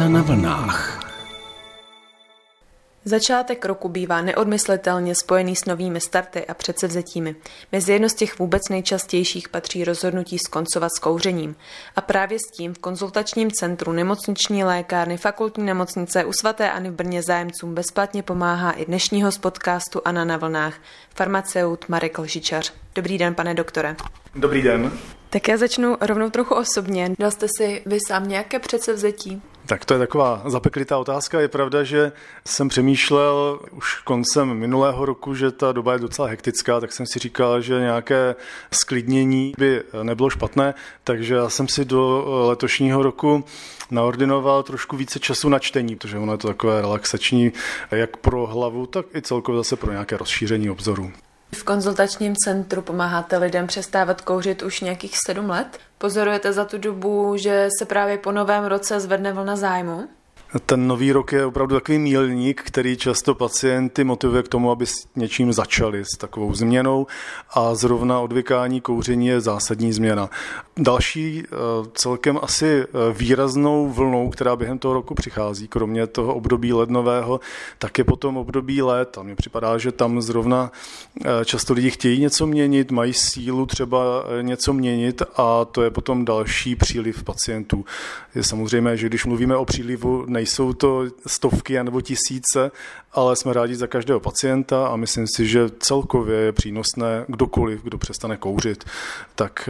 Anna na vlnách. Začátek roku bývá neodmyslitelně spojený s novými starty a předsevzetími. Mezi jedno z těch vůbec nejčastějších patří rozhodnutí skoncovat s kouřením. A právě s tím v konzultačním centru nemocniční lékárny fakultní nemocnice u svatéAny v Brně zájemcům bezplatně pomáhá i dnešního z podcastu Ana na vlnách farmaceut Marek Lžičař. Dobrý den, pane doktore. Dobrý den. Tak já začnu rovnou trochu osobně. Dal jste si vy sám nějaké předsevzetí? Tak to je taková zapeklitá otázka. Je pravda, že jsem přemýšlel už koncem minulého roku, že ta doba je docela hektická, tak jsem si říkal, že nějaké sklidnění by nebylo špatné, takže já jsem si do letošního roku naordinoval trošku více času na čtení, protože ono je to takové relaxační jak pro hlavu, tak i celkově zase pro nějaké rozšíření obzoru. V konzultačním centru pomáháte lidem přestávat kouřit už nějakých sedm let. Pozorujete za tu dobu, že se právě po novém roce zvedne vlna zájmu? Ten nový rok je opravdu takový mílník, který často pacienty motivuje k tomu, aby s něčím začali, s takovou změnou a zrovna odvykání kouření je zásadní změna. Další eh, celkem asi eh, výraznou vlnou, která během toho roku přichází, kromě toho období lednového, tak je potom období léta. Mně připadá, že tam zrovna eh, často lidi chtějí něco měnit, mají sílu třeba něco měnit a to je potom další příliv pacientů. Je samozřejmé, že když mluvíme o přílivu, nejsou to stovky nebo tisíce, ale jsme rádi za každého pacienta a myslím si, že celkově je přínosné kdokoliv, kdo přestane kouřit, tak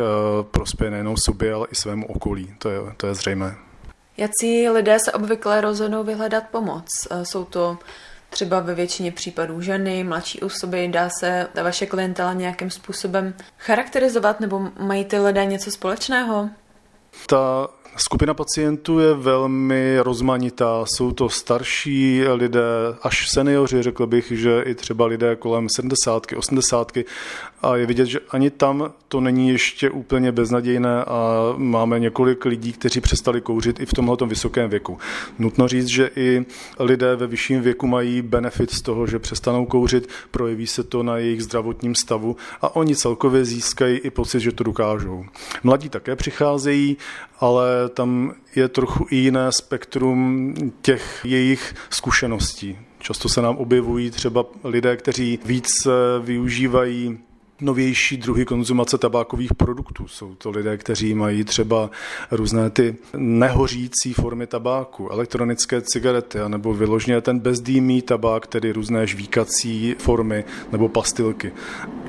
prospěje nejenom sobě, ale i svému okolí. To je, to je zřejmé. Jací lidé se obvykle rozhodnou vyhledat pomoc? Jsou to třeba ve většině případů ženy, mladší osoby, dá se ta vaše klientela nějakým způsobem charakterizovat nebo mají ty lidé něco společného? Ta Skupina pacientů je velmi rozmanitá. Jsou to starší lidé, až seniori, řekl bych, že i třeba lidé kolem 70, 80. A je vidět, že ani tam to není ještě úplně beznadějné a máme několik lidí, kteří přestali kouřit i v tomhle vysokém věku. Nutno říct, že i lidé ve vyšším věku mají benefit z toho, že přestanou kouřit, projeví se to na jejich zdravotním stavu a oni celkově získají i pocit, že to dokážou. Mladí také přicházejí, ale tam je trochu i jiné spektrum těch jejich zkušeností. Často se nám objevují třeba lidé, kteří víc využívají novější druhy konzumace tabákových produktů. Jsou to lidé, kteří mají třeba různé ty nehořící formy tabáku, elektronické cigarety, nebo vyloženě ten bezdýmý tabák, tedy různé žvíkací formy nebo pastilky.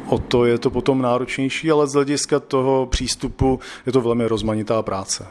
O to je to potom náročnější, ale z hlediska toho přístupu je to velmi rozmanitá práce.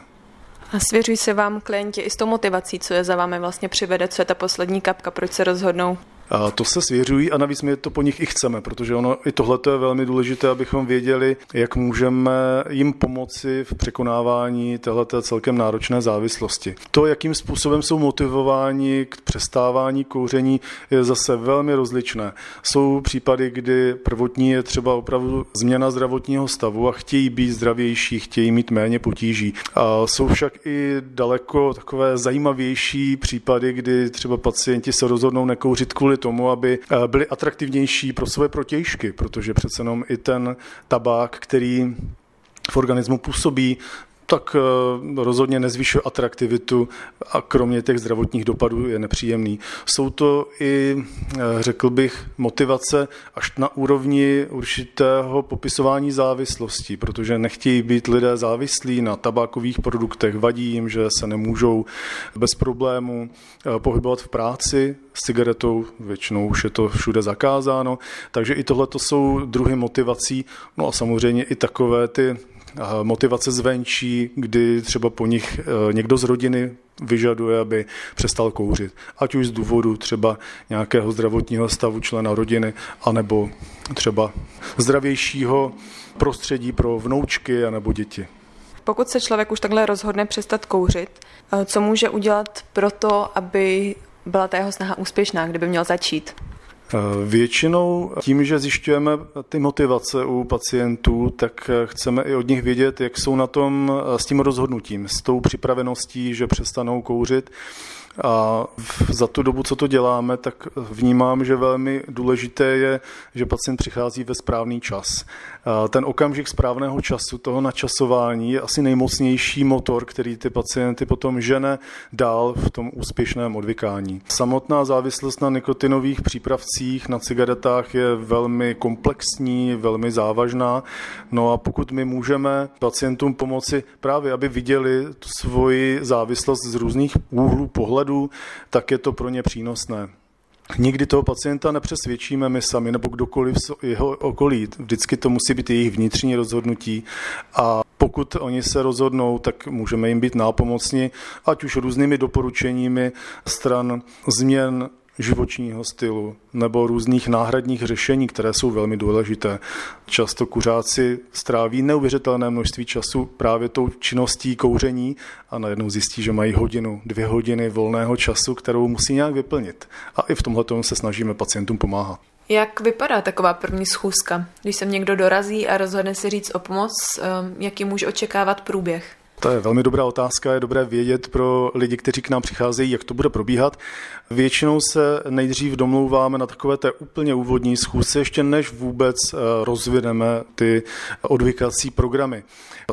A svěřují se vám klienti i s tou motivací, co je za vámi vlastně přivede, co je ta poslední kapka, proč se rozhodnou a to se svěřují a navíc my to po nich i chceme, protože ono i tohle je velmi důležité, abychom věděli, jak můžeme jim pomoci v překonávání této celkem náročné závislosti. To, jakým způsobem jsou motivováni k přestávání kouření, je zase velmi rozličné. Jsou případy, kdy prvotní je třeba opravdu změna zdravotního stavu a chtějí být zdravější, chtějí mít méně potíží. A jsou však i daleko takové zajímavější případy, kdy třeba pacienti se rozhodnou nekouřit kvůli tomu, aby eh, byly atraktivnější pro své protějšky, protože přece jenom i ten tabák, který v organismu působí, tak eh, rozhodně nezvyšuje atraktivitu a kromě těch zdravotních dopadů je nepříjemný. Jsou to i, eh, řekl bych, motivace až na úrovni určitého popisování závislostí, protože nechtějí být lidé závislí na tabákových produktech, vadí jim, že se nemůžou bez problému eh, pohybovat v práci s cigaretou, většinou už je to všude zakázáno, takže i tohle to jsou druhy motivací, no a samozřejmě i takové ty motivace zvenčí, kdy třeba po nich e, někdo z rodiny vyžaduje, aby přestal kouřit. Ať už z důvodu třeba nějakého zdravotního stavu člena rodiny, anebo třeba zdravějšího prostředí pro vnoučky nebo děti. Pokud se člověk už takhle rozhodne přestat kouřit, e, co může udělat pro to, aby byla ta jeho snaha úspěšná, kdyby měl začít? Většinou tím, že zjišťujeme ty motivace u pacientů, tak chceme i od nich vědět, jak jsou na tom s tím rozhodnutím, s tou připraveností, že přestanou kouřit A za tu dobu, co to děláme, tak vnímám, že velmi důležité je, že pacient přichází ve správný čas. Ten okamžik správného času, toho načasování, je asi nejmocnější motor, který ty pacienty potom žene dál v tom úspěšném odvykání. Samotná závislost na nikotinových přípravcích, na cigaretách je velmi komplexní, velmi závažná. No a pokud my můžeme pacientům pomoci právě, aby viděli svoji závislost z různých úhlů pohledu, tak je to pro ně přínosné. Nikdy toho pacienta nepřesvědčíme my sami nebo kdokoliv jeho okolí. Vždycky to musí být jejich vnitřní rozhodnutí a pokud oni se rozhodnou, tak můžeme jim být nápomocni, ať už různými doporučeními stran změn životního stylu nebo různých náhradních řešení, které jsou velmi důležité. Často kuřáci stráví neuvěřitelné množství času právě tou činností kouření a najednou zjistí, že mají hodinu, dvě hodiny volného času, kterou musí nějak vyplnit. A i v tomhle se snažíme pacientům pomáhat. Jak vypadá taková první schůzka, když se někdo dorazí a rozhodne si říct o pomoc, ehm, jaký může očekávat průběh? To je velmi dobrá otázka, je dobré vědět pro lidi, kteří k nám přicházejí, jak to bude probíhat. Většinou se nejdřív domlouváme na takové té úplně úvodní schůzce, ještě než vůbec eh, rozvineme ty odvykací programy.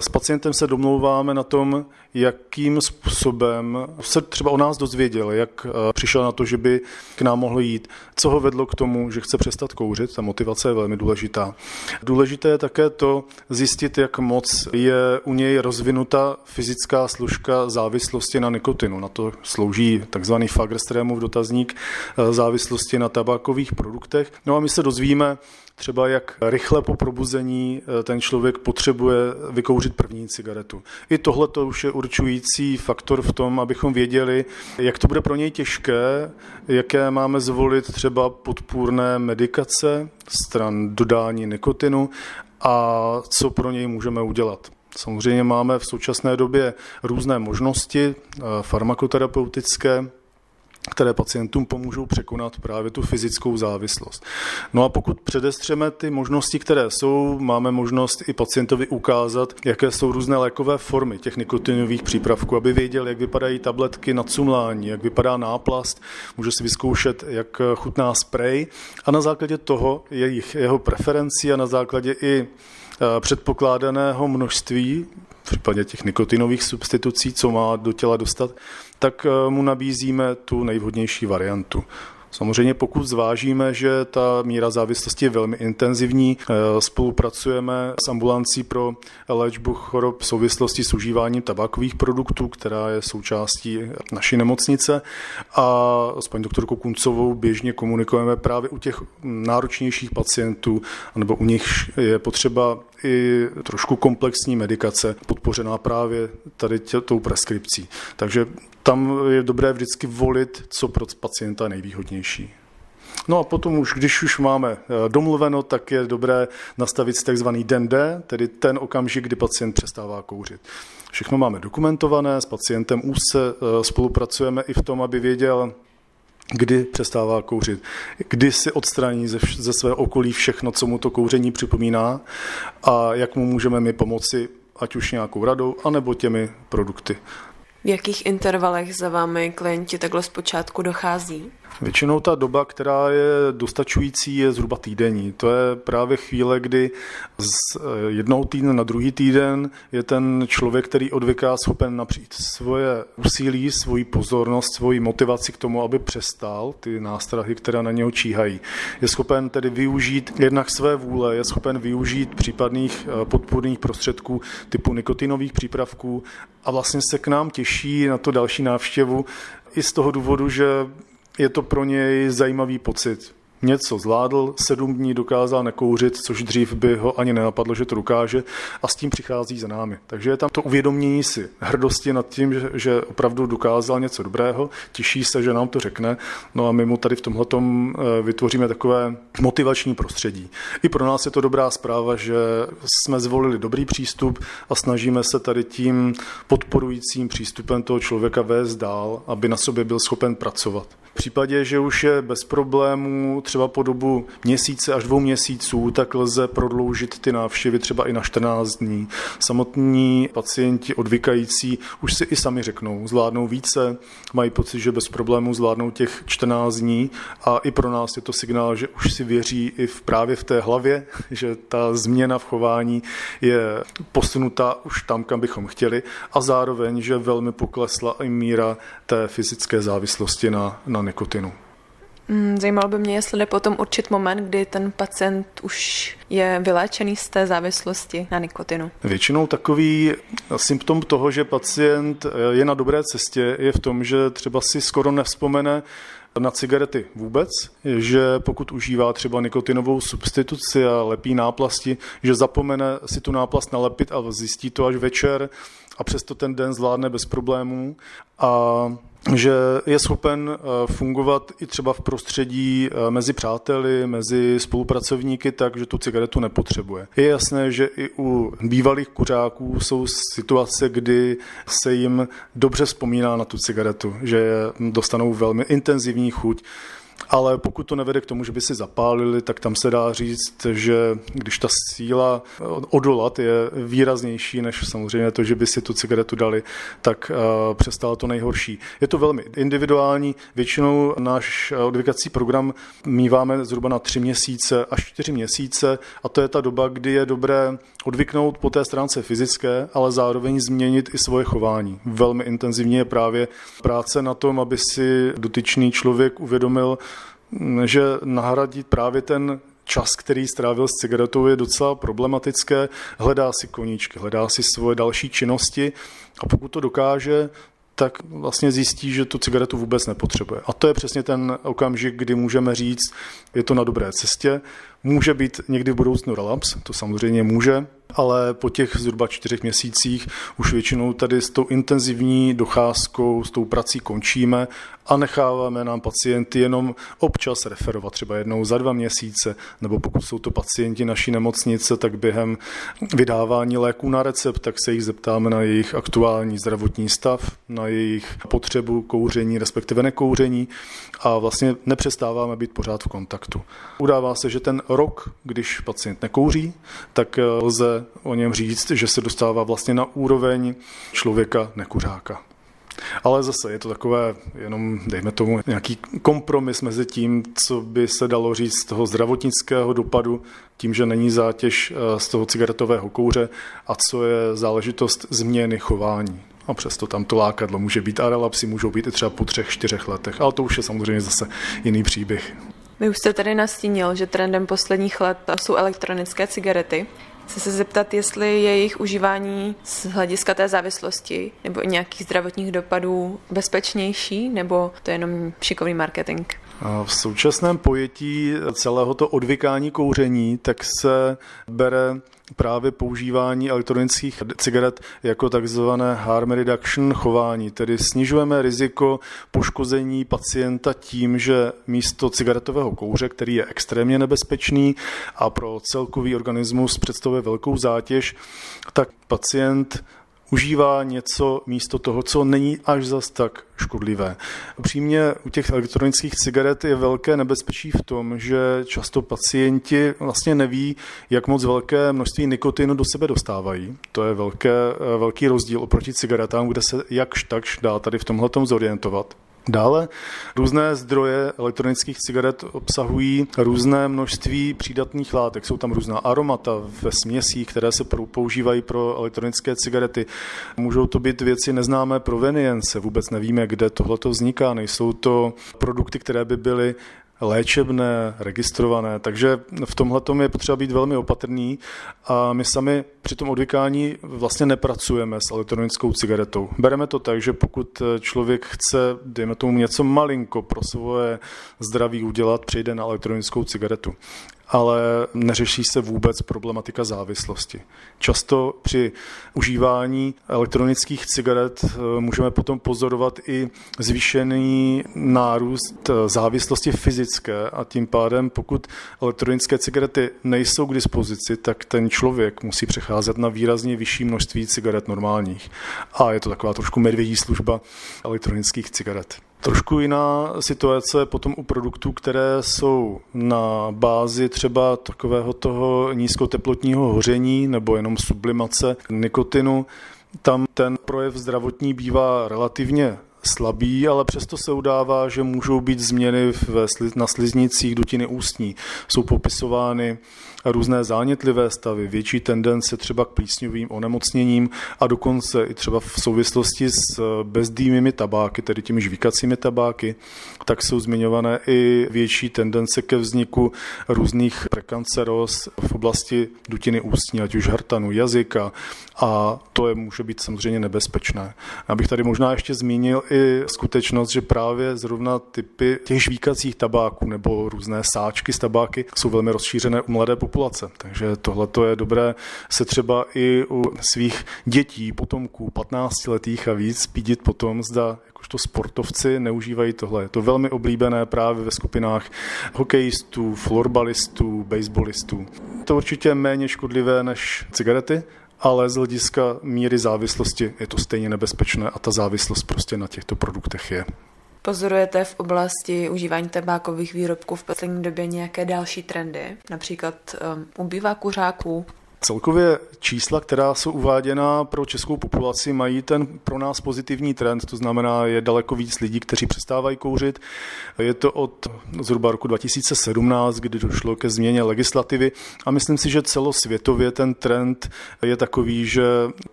S pacientem se domlouváme na tom, jakým způsobem se třeba o nás dozvěděl, jak eh, přišel na to, že by k nám mohl jít, co ho vedlo k tomu, že chce přestat kouřit, ta motivace je velmi důležitá. Důležité je také to zjistit, jak moc je u něj rozvinuta fyzická služka závislosti na nikotinu. Na to slouží takzvaný Fagerströmův dotazník eh, závislosti na tabákových produktech. No a my se dozvíme, třeba jak rychle po probuzení eh, ten člověk potřebuje vykouřit první cigaretu. I tohle to už je určující faktor v tom, abychom věděli, jak to bude pro něj těžké, jaké máme zvolit třeba podpůrné medikace stran dodání nikotinu a co pro něj můžeme udělat. Samozřejmě máme v současné době různé možnosti eh, farmakoterapeutické, které pacientům pomůžou překonat právě tu fyzickou závislost. No a pokud předestřeme ty možnosti, které jsou, máme možnost i pacientovi ukázat, jaké jsou různé lékové formy těch nikotinových přípravků, aby věděl, jak vypadají tabletky na cumlání, jak vypadá náplast, může si vyzkoušet, jak chutná spray a na základě toho jejich, jeho preferencí a na základě i předpokládaného množství v případě těch nikotinových substitucí, co má do těla dostat, tak eh, mu nabízíme tu nejvhodnější variantu. Samozřejmě pokud zvážíme, že ta míra závislosti je velmi intenzivní, eh, spolupracujeme s ambulancí pro léčbu chorob v souvislosti s užíváním tabákových produktů, která je součástí naší nemocnice. A s paní doktorkou Kuncovou běžně komunikujeme právě u těch náročnějších pacientů, nebo u nich je potřeba i trošku komplexní medikace, podpořená právě tady tě, tou preskripcí. Takže tam je dobré vždycky volit, co pro pacienta je nejvýhodnější. No a potom už, když už máme eh, domluveno, tak je dobré nastavit takzvaný den D, tedy ten okamžik, kdy pacient přestává kouřit. Všechno máme dokumentované, s pacientem úzce eh, spolupracujeme i v tom, aby věděl, kdy přestává kouřit, kdy si odstraní ze, ze svého okolí všechno, co mu to kouření připomíná a jak mu můžeme my pomoci, ať už nějakou radou, anebo těmi produkty. V jakých intervalech za vámi klienti takhle zpočátku dochází? Většinou ta doba, která je dostačující, je zhruba týdenní. To je právě chvíle, kdy z eh, jednou týden na druhý týden je ten člověk, který odvyká, schopen napřít svoje úsilí, svoji pozornost, svoji motivaci k tomu, aby přestal ty nástrahy, které na něho číhají. Je schopen tedy využít jednak své vůle, je schopen využít případných eh, podpůrných prostředků typu nikotinových přípravků a vlastně se k nám těší na to další návštěvu i z toho důvodu, že je to pro něj zajímavý pocit něco zvládl, sedm dní dokázal nekouřit, což dřív by ho ani nenapadlo, že to dokáže a s tím přichází za námi. Takže je tam to uvědomění si hrdosti nad tím, že, že opravdu dokázal něco dobrého, těší se, že nám to řekne, no a my mu tady v tomhle eh, vytvoříme takové motivační prostředí. I pro nás je to dobrá zpráva, že jsme zvolili dobrý přístup a snažíme se tady tím podporujícím přístupem toho člověka vést dál, aby na sobě byl schopen pracovat případě, že už je bez problémů třeba po dobu měsíce až dvou měsíců, tak lze prodloužit ty návštěvy třeba i na 14 dní. Samotní pacienti odvykající už si i sami řeknou, zvládnou více, mají pocit, že bez problémů zvládnou těch 14 dní a i pro nás je to signál, že už si věří i v, právě v té hlavě, že ta změna v chování je posunutá už tam, kam bychom chtěli a zároveň, že velmi poklesla i míra té fyzické závislosti na, na nikotinu. Hmm, zajímalo by mě, jestli jde potom určit moment, kdy ten pacient už je vyléčený z té závislosti na nikotinu. Většinou takový symptom toho, že pacient je na dobré cestě, je v tom, že třeba si skoro nevzpomene na cigarety vůbec, že pokud užívá třeba nikotinovou substituci a lepí náplasti, že zapomene si tu náplast nalepit a zjistí to až večer a přesto ten den zvládne bez problémů a že je schopen eh, fungovat i třeba v prostředí eh, mezi přáteli, mezi spolupracovníky, takže tu cigaretu nepotřebuje. Je jasné, že i u bývalých kuřáků jsou situace, kdy se jim dobře vzpomíná na tu cigaretu, že dostanou velmi intenzivní chuť ale pokud to nevede k tomu, že by si zapálili, tak tam se dá říct, že když ta síla odolat je výraznější než samozřejmě to, že by si tu cigaretu dali, tak eh, přestalo to nejhorší. Je to velmi individuální. Většinou náš odvykací program míváme zhruba na tři měsíce až čtyři měsíce a to je ta doba, kdy je dobré odvyknout po té stránce fyzické, ale zároveň změnit i svoje chování. Velmi intenzivní je právě práce na tom, aby si dotyčný člověk uvědomil, že nahradit právě ten čas, který strávil s cigaretou, je docela problematické. Hledá si koníčky, hledá si svoje další činnosti a pokud to dokáže, tak vlastně zjistí, že tu cigaretu vůbec nepotřebuje. A to je přesně ten okamžik, kdy můžeme říct, je to na dobré cestě. Může být někdy v budoucnu relaps, to samozřejmě může, ale po těch zhruba čtyřech měsících už většinou tady s tou intenzivní docházkou, s tou prací končíme a necháváme nám pacienty jenom občas referovat, třeba jednou za dva měsíce, nebo pokud jsou to pacienti naší nemocnice, tak během vydávání léků na recept, tak se jich zeptáme na jejich aktuální zdravotní stav, na jejich potřebu kouření, respektive nekouření a vlastně nepřestáváme být pořád v kontaktu. Udává se, že ten rok, když pacient nekouří, tak lze o něm říct, že se dostává vlastně na úroveň člověka nekuřáka. Ale zase je to takové jenom, dejme tomu, nějaký kompromis mezi tím, co by se dalo říct z toho zdravotnického dopadu, tím, že není zátěž eh, z toho cigaretového kouře a co je záležitost změny chování. A přesto tam to lákadlo může být a relapsy můžou být i třeba po třech, čtyřech letech. Ale to už je samozřejmě zase jiný příběh. Vy už jste tady nastínil, že trendem posledních let jsou elektronické cigarety. Chci se zeptat, jestli je jejich užívání z hlediska té závislosti nebo nějakých zdravotních dopadů bezpečnější, nebo to je jenom šikovný marketing? V současném pojetí celého to odvykání kouření tak se bere právě používání elektronických cigaret jako takzvané harm reduction chování, tedy snižujeme riziko poškození pacienta tím, že místo cigaretového kouře, který je extrémně nebezpečný a pro celkový organismus představuje velkou zátěž, tak pacient užívá něco místo toho, co není až zas tak škodlivé. Upřímně u těch elektronických cigaret je velké nebezpečí v tom, že často pacienti vlastně neví, jak moc velké množství nikotinu do sebe dostávají. To je velké, velký rozdíl oproti cigaretám, kde se jakž takž dá tady v tomhle zorientovat. Dále různé zdroje elektronických cigaret obsahují různé množství přídatných látek. Jsou tam různá aromata ve směsích, které se používají pro elektronické cigarety. Můžou to být věci neznámé provenience, vůbec nevíme, kde tohleto vzniká. Nejsou to produkty, které by byly léčebné, registrované, takže v tomhle je potřeba být velmi opatrný. A my sami při tom odvykání vlastně nepracujeme s elektronickou cigaretou. Bereme to tak, že pokud člověk chce, dejme tomu něco malinko pro svoje zdraví udělat, přejde na elektronickou cigaretu ale neřeší se vůbec problematika závislosti. Často při užívání elektronických cigaret eh, můžeme potom pozorovat i zvýšený nárůst eh, závislosti fyzické a tím pádem, pokud elektronické cigarety nejsou k dispozici, tak ten člověk musí přecházet na výrazně vyšší množství cigaret normálních. A je to taková trošku medvědí služba elektronických cigaret. Trošku jiná situace potom u produktů, které jsou na bázi třeba takového toho nízkoteplotního hoření nebo jenom sublimace nikotinu. Tam ten projev zdravotní bývá relativně slabý, ale přesto se udává, že můžou být změny na sliznicích dutiny ústní. Jsou popisovány různé zánětlivé stavy, větší tendence třeba k plísňovým onemocněním a dokonce i třeba v souvislosti s bezdýmými tabáky, tedy těmi žvíkacími tabáky, tak jsou zmiňované i větší tendence ke vzniku různých prekanceros v oblasti dutiny ústní, ať už hrtanu, jazyka a to je, může být samozřejmě nebezpečné. Abych tady možná ještě zmínil i skutečnost, že právě zrovna typy těch žvíkacích tabáků nebo různé sáčky z tabáky jsou velmi rozšířené u mladé populace. Takže tohle je dobré se třeba i u svých dětí, potomků, 15 letých a víc pídit potom, zda jakožto sportovci neužívají tohle. Je to velmi oblíbené právě ve skupinách hokejistů, florbalistů, baseballistů. To určitě méně škodlivé než cigarety, ale z hlediska míry závislosti je to stejně nebezpečné a ta závislost prostě na těchto produktech je. Pozorujete v oblasti užívání tabákových výrobků v poslední době nějaké další trendy? Například um, ubývá kuřáků, Celkově čísla, která jsou uváděna pro českou populaci, mají ten pro nás pozitivní trend, to znamená, je daleko víc lidí, kteří přestávají kouřit. Je to od zhruba roku 2017, kdy došlo ke změně legislativy a myslím si, že celosvětově ten trend je takový, že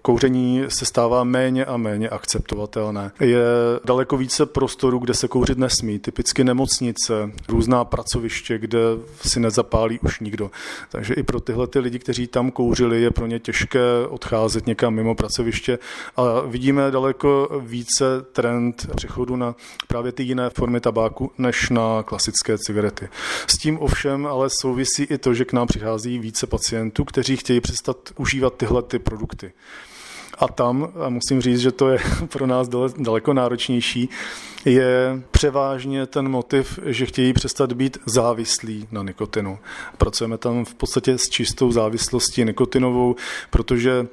kouření se stává méně a méně akceptovatelné. Je daleko více prostoru, kde se kouřit nesmí, typicky nemocnice, různá pracoviště, kde si nezapálí už nikdo. Takže i pro tyhle ty lidi, kteří tam kouřili, je pro ně těžké odcházet někam mimo pracoviště a vidíme daleko více trend přechodu na právě ty jiné formy tabáku než na klasické cigarety. S tím ovšem ale souvisí i to, že k nám přichází více pacientů, kteří chtějí přestat užívat tyhle ty produkty. A tam, a musím říct, že to je pro nás daleko náročnější, je převážně ten motiv, že chtějí přestat být závislí na nikotinu. Pracujeme tam v podstatě s čistou závislostí nikotinovou, protože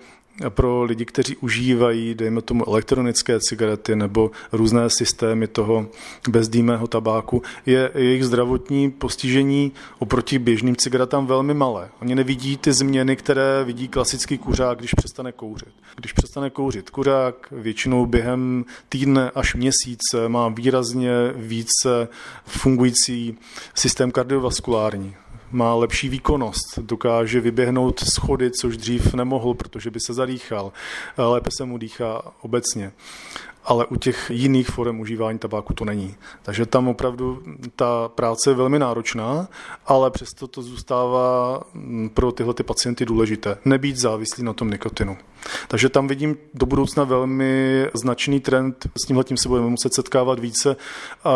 pro lidi, kteří užívají, dejme tomu, elektronické cigarety nebo různé systémy toho bezdýmého tabáku, je jejich zdravotní postižení oproti běžným cigaretám velmi malé. Oni nevidí ty změny, které vidí klasický kuřák, když přestane kouřit. Když přestane kouřit kuřák, většinou během týdne až měsíce má výrazně více fungující systém kardiovaskulární má lepší výkonnost, dokáže vyběhnout schody, což dřív nemohl, protože by se zadýchal, lépe se mu dýchá obecně. Ale u těch jiných forem užívání tabáku to není. Takže tam opravdu ta práce je velmi náročná, ale přesto to zůstává pro tyhle ty pacienty důležité. Nebýt závislý na tom nikotinu. Takže tam vidím do budoucna velmi značný trend, s tímhle tím se budeme muset setkávat více a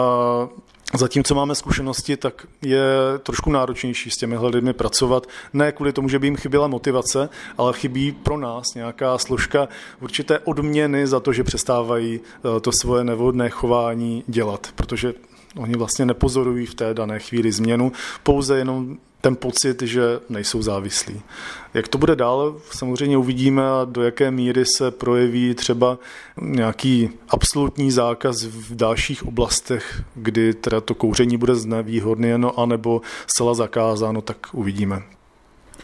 Zatímco máme zkušenosti, tak je trošku náročnější s těmi lidmi pracovat. Ne kvůli tomu, že by jim chyběla motivace, ale chybí pro nás nějaká složka určité odměny za to, že přestávají eh, to svoje nevhodné chování dělat, protože oni vlastně nepozorují v té dané chvíli změnu, pouze jenom ten pocit, že nejsou závislí. Jak to bude dál, samozřejmě uvidíme do jaké míry se projeví třeba nějaký absolutní zákaz v dalších oblastech, kdy teda to kouření bude znevýhodněno anebo zcela zakázáno, tak uvidíme.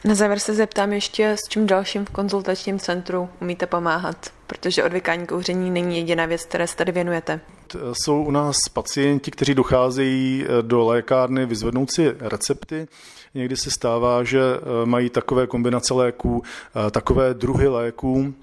Na závěr se zeptám ještě, s čím dalším v konzultačním centru umíte pomáhat, protože odvykání kouření není jediná věc, které se tady věnujete. Jsou u nás pacienti, kteří docházejí do lékárny vyzvednout si recepty, Někdy se stává, že eh, mají takové kombinace léků, eh, takové druhy léků,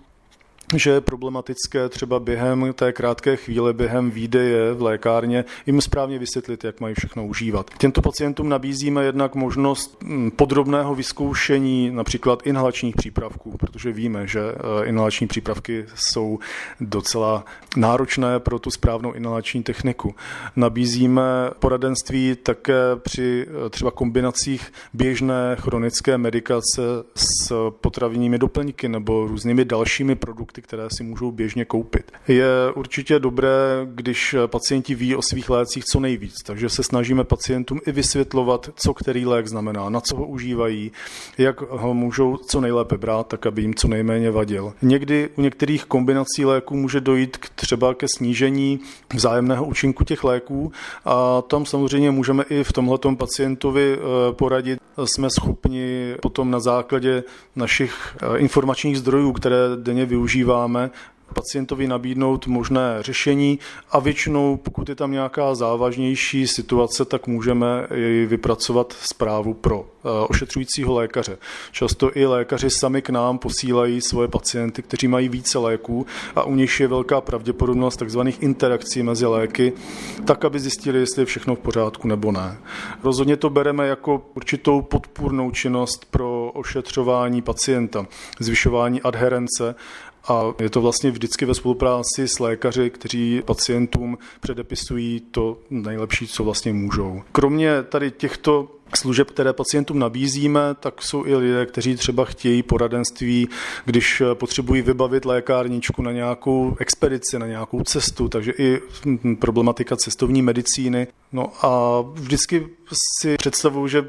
že je problematické třeba během té krátké chvíle, během výdeje v lékárně, jim správně vysvětlit, jak mají všechno užívat. Těmto pacientům nabízíme jednak možnost hm, podrobného vyzkoušení například inhalačních přípravků, protože víme, že eh, inhalační přípravky jsou docela náročné pro tu správnou inhalační techniku. Nabízíme poradenství také při eh, třeba kombinacích běžné chronické medikace s potravinnými doplňky nebo různými dalšími produkty, produkty, které si můžou běžně koupit. Je určitě dobré, když pacienti ví o svých lécích co nejvíc, takže se snažíme pacientům i vysvětlovat, co který lék znamená, na co ho užívají, jak ho můžou co nejlépe brát, tak aby jim co nejméně vadil. Někdy u některých kombinací léků může dojít k třeba ke snížení vzájemného účinku těch léků a tam samozřejmě můžeme i v tomhletom pacientovi eh, poradit. Jsme schopni potom na základě našich eh, informačních zdrojů, které denně využíváme, pacientovi nabídnout možné řešení a většinou, pokud je tam nějaká závažnější situace, tak můžeme i vypracovat zprávu pro eh, ošetřujícího lékaře. Často i lékaři sami k nám posílají svoje pacienty, kteří mají více léků a u nich je velká pravděpodobnost tzv. interakcí mezi léky, tak, aby zjistili, jestli je všechno v pořádku nebo ne. Rozhodně to bereme jako určitou podpůrnou činnost pro ošetřování pacienta, zvyšování adherence a je to vlastně vždycky ve spolupráci s lékaři, kteří pacientům předepisují to nejlepší, co vlastně můžou. Kromě tady těchto služeb, které pacientům nabízíme, tak jsou i lidé, kteří třeba chtějí poradenství, když potřebují vybavit lékárničku na nějakou expedici, na nějakou cestu, takže i problematika cestovní medicíny. No a vždycky si představuju, že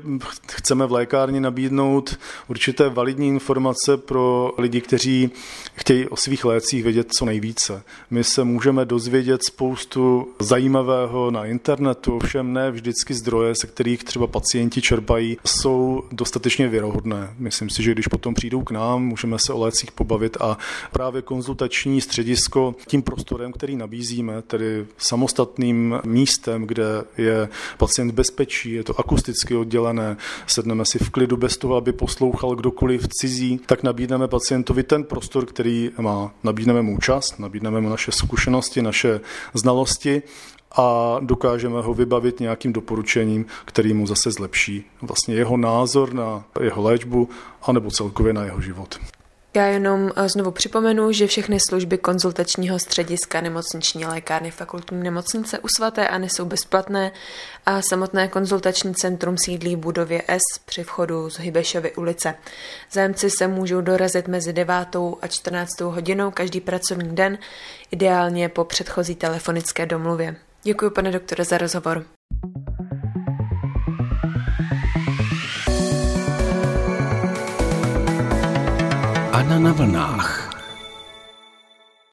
chceme v lékárně nabídnout určité validní informace pro lidi, kteří chtějí o svých lécích vědět co nejvíce. My se můžeme dozvědět spoustu zajímavého na internetu, všem ne vždycky zdroje, se kterých třeba pacienti čerpají, jsou dostatečně věrohodné. Myslím si, že když potom přijdou k nám, můžeme se o lécích pobavit a právě konzultační středisko tím prostorem, který nabízíme, tedy samostatným místem, kde je pacient bezpečí, je to akusticky oddělené, sedneme si v klidu bez toho, aby poslouchal kdokoliv cizí, tak nabídneme pacientovi ten prostor, který má. Nabídneme mu čas, nabídneme mu naše zkušenosti, naše znalosti a dokážeme ho vybavit nějakým doporučením, který mu zase zlepší vlastně jeho názor na jeho léčbu anebo celkově na jeho život. Já jenom eh, znovu připomenu, že všechny služby konzultačního střediska nemocniční lékárny fakultní nemocnice u svatéAny jsou bezplatné a samotné konzultační centrum sídlí v budově S při vchodu z Hybešovy ulice. Zájemci se můžou dorazit mezi 9. a 14. hodinou každý pracovní den, ideálně po předchozí telefonické domluvě. Děkuji, pane doktore, za rozhovor. Anna na vlnách.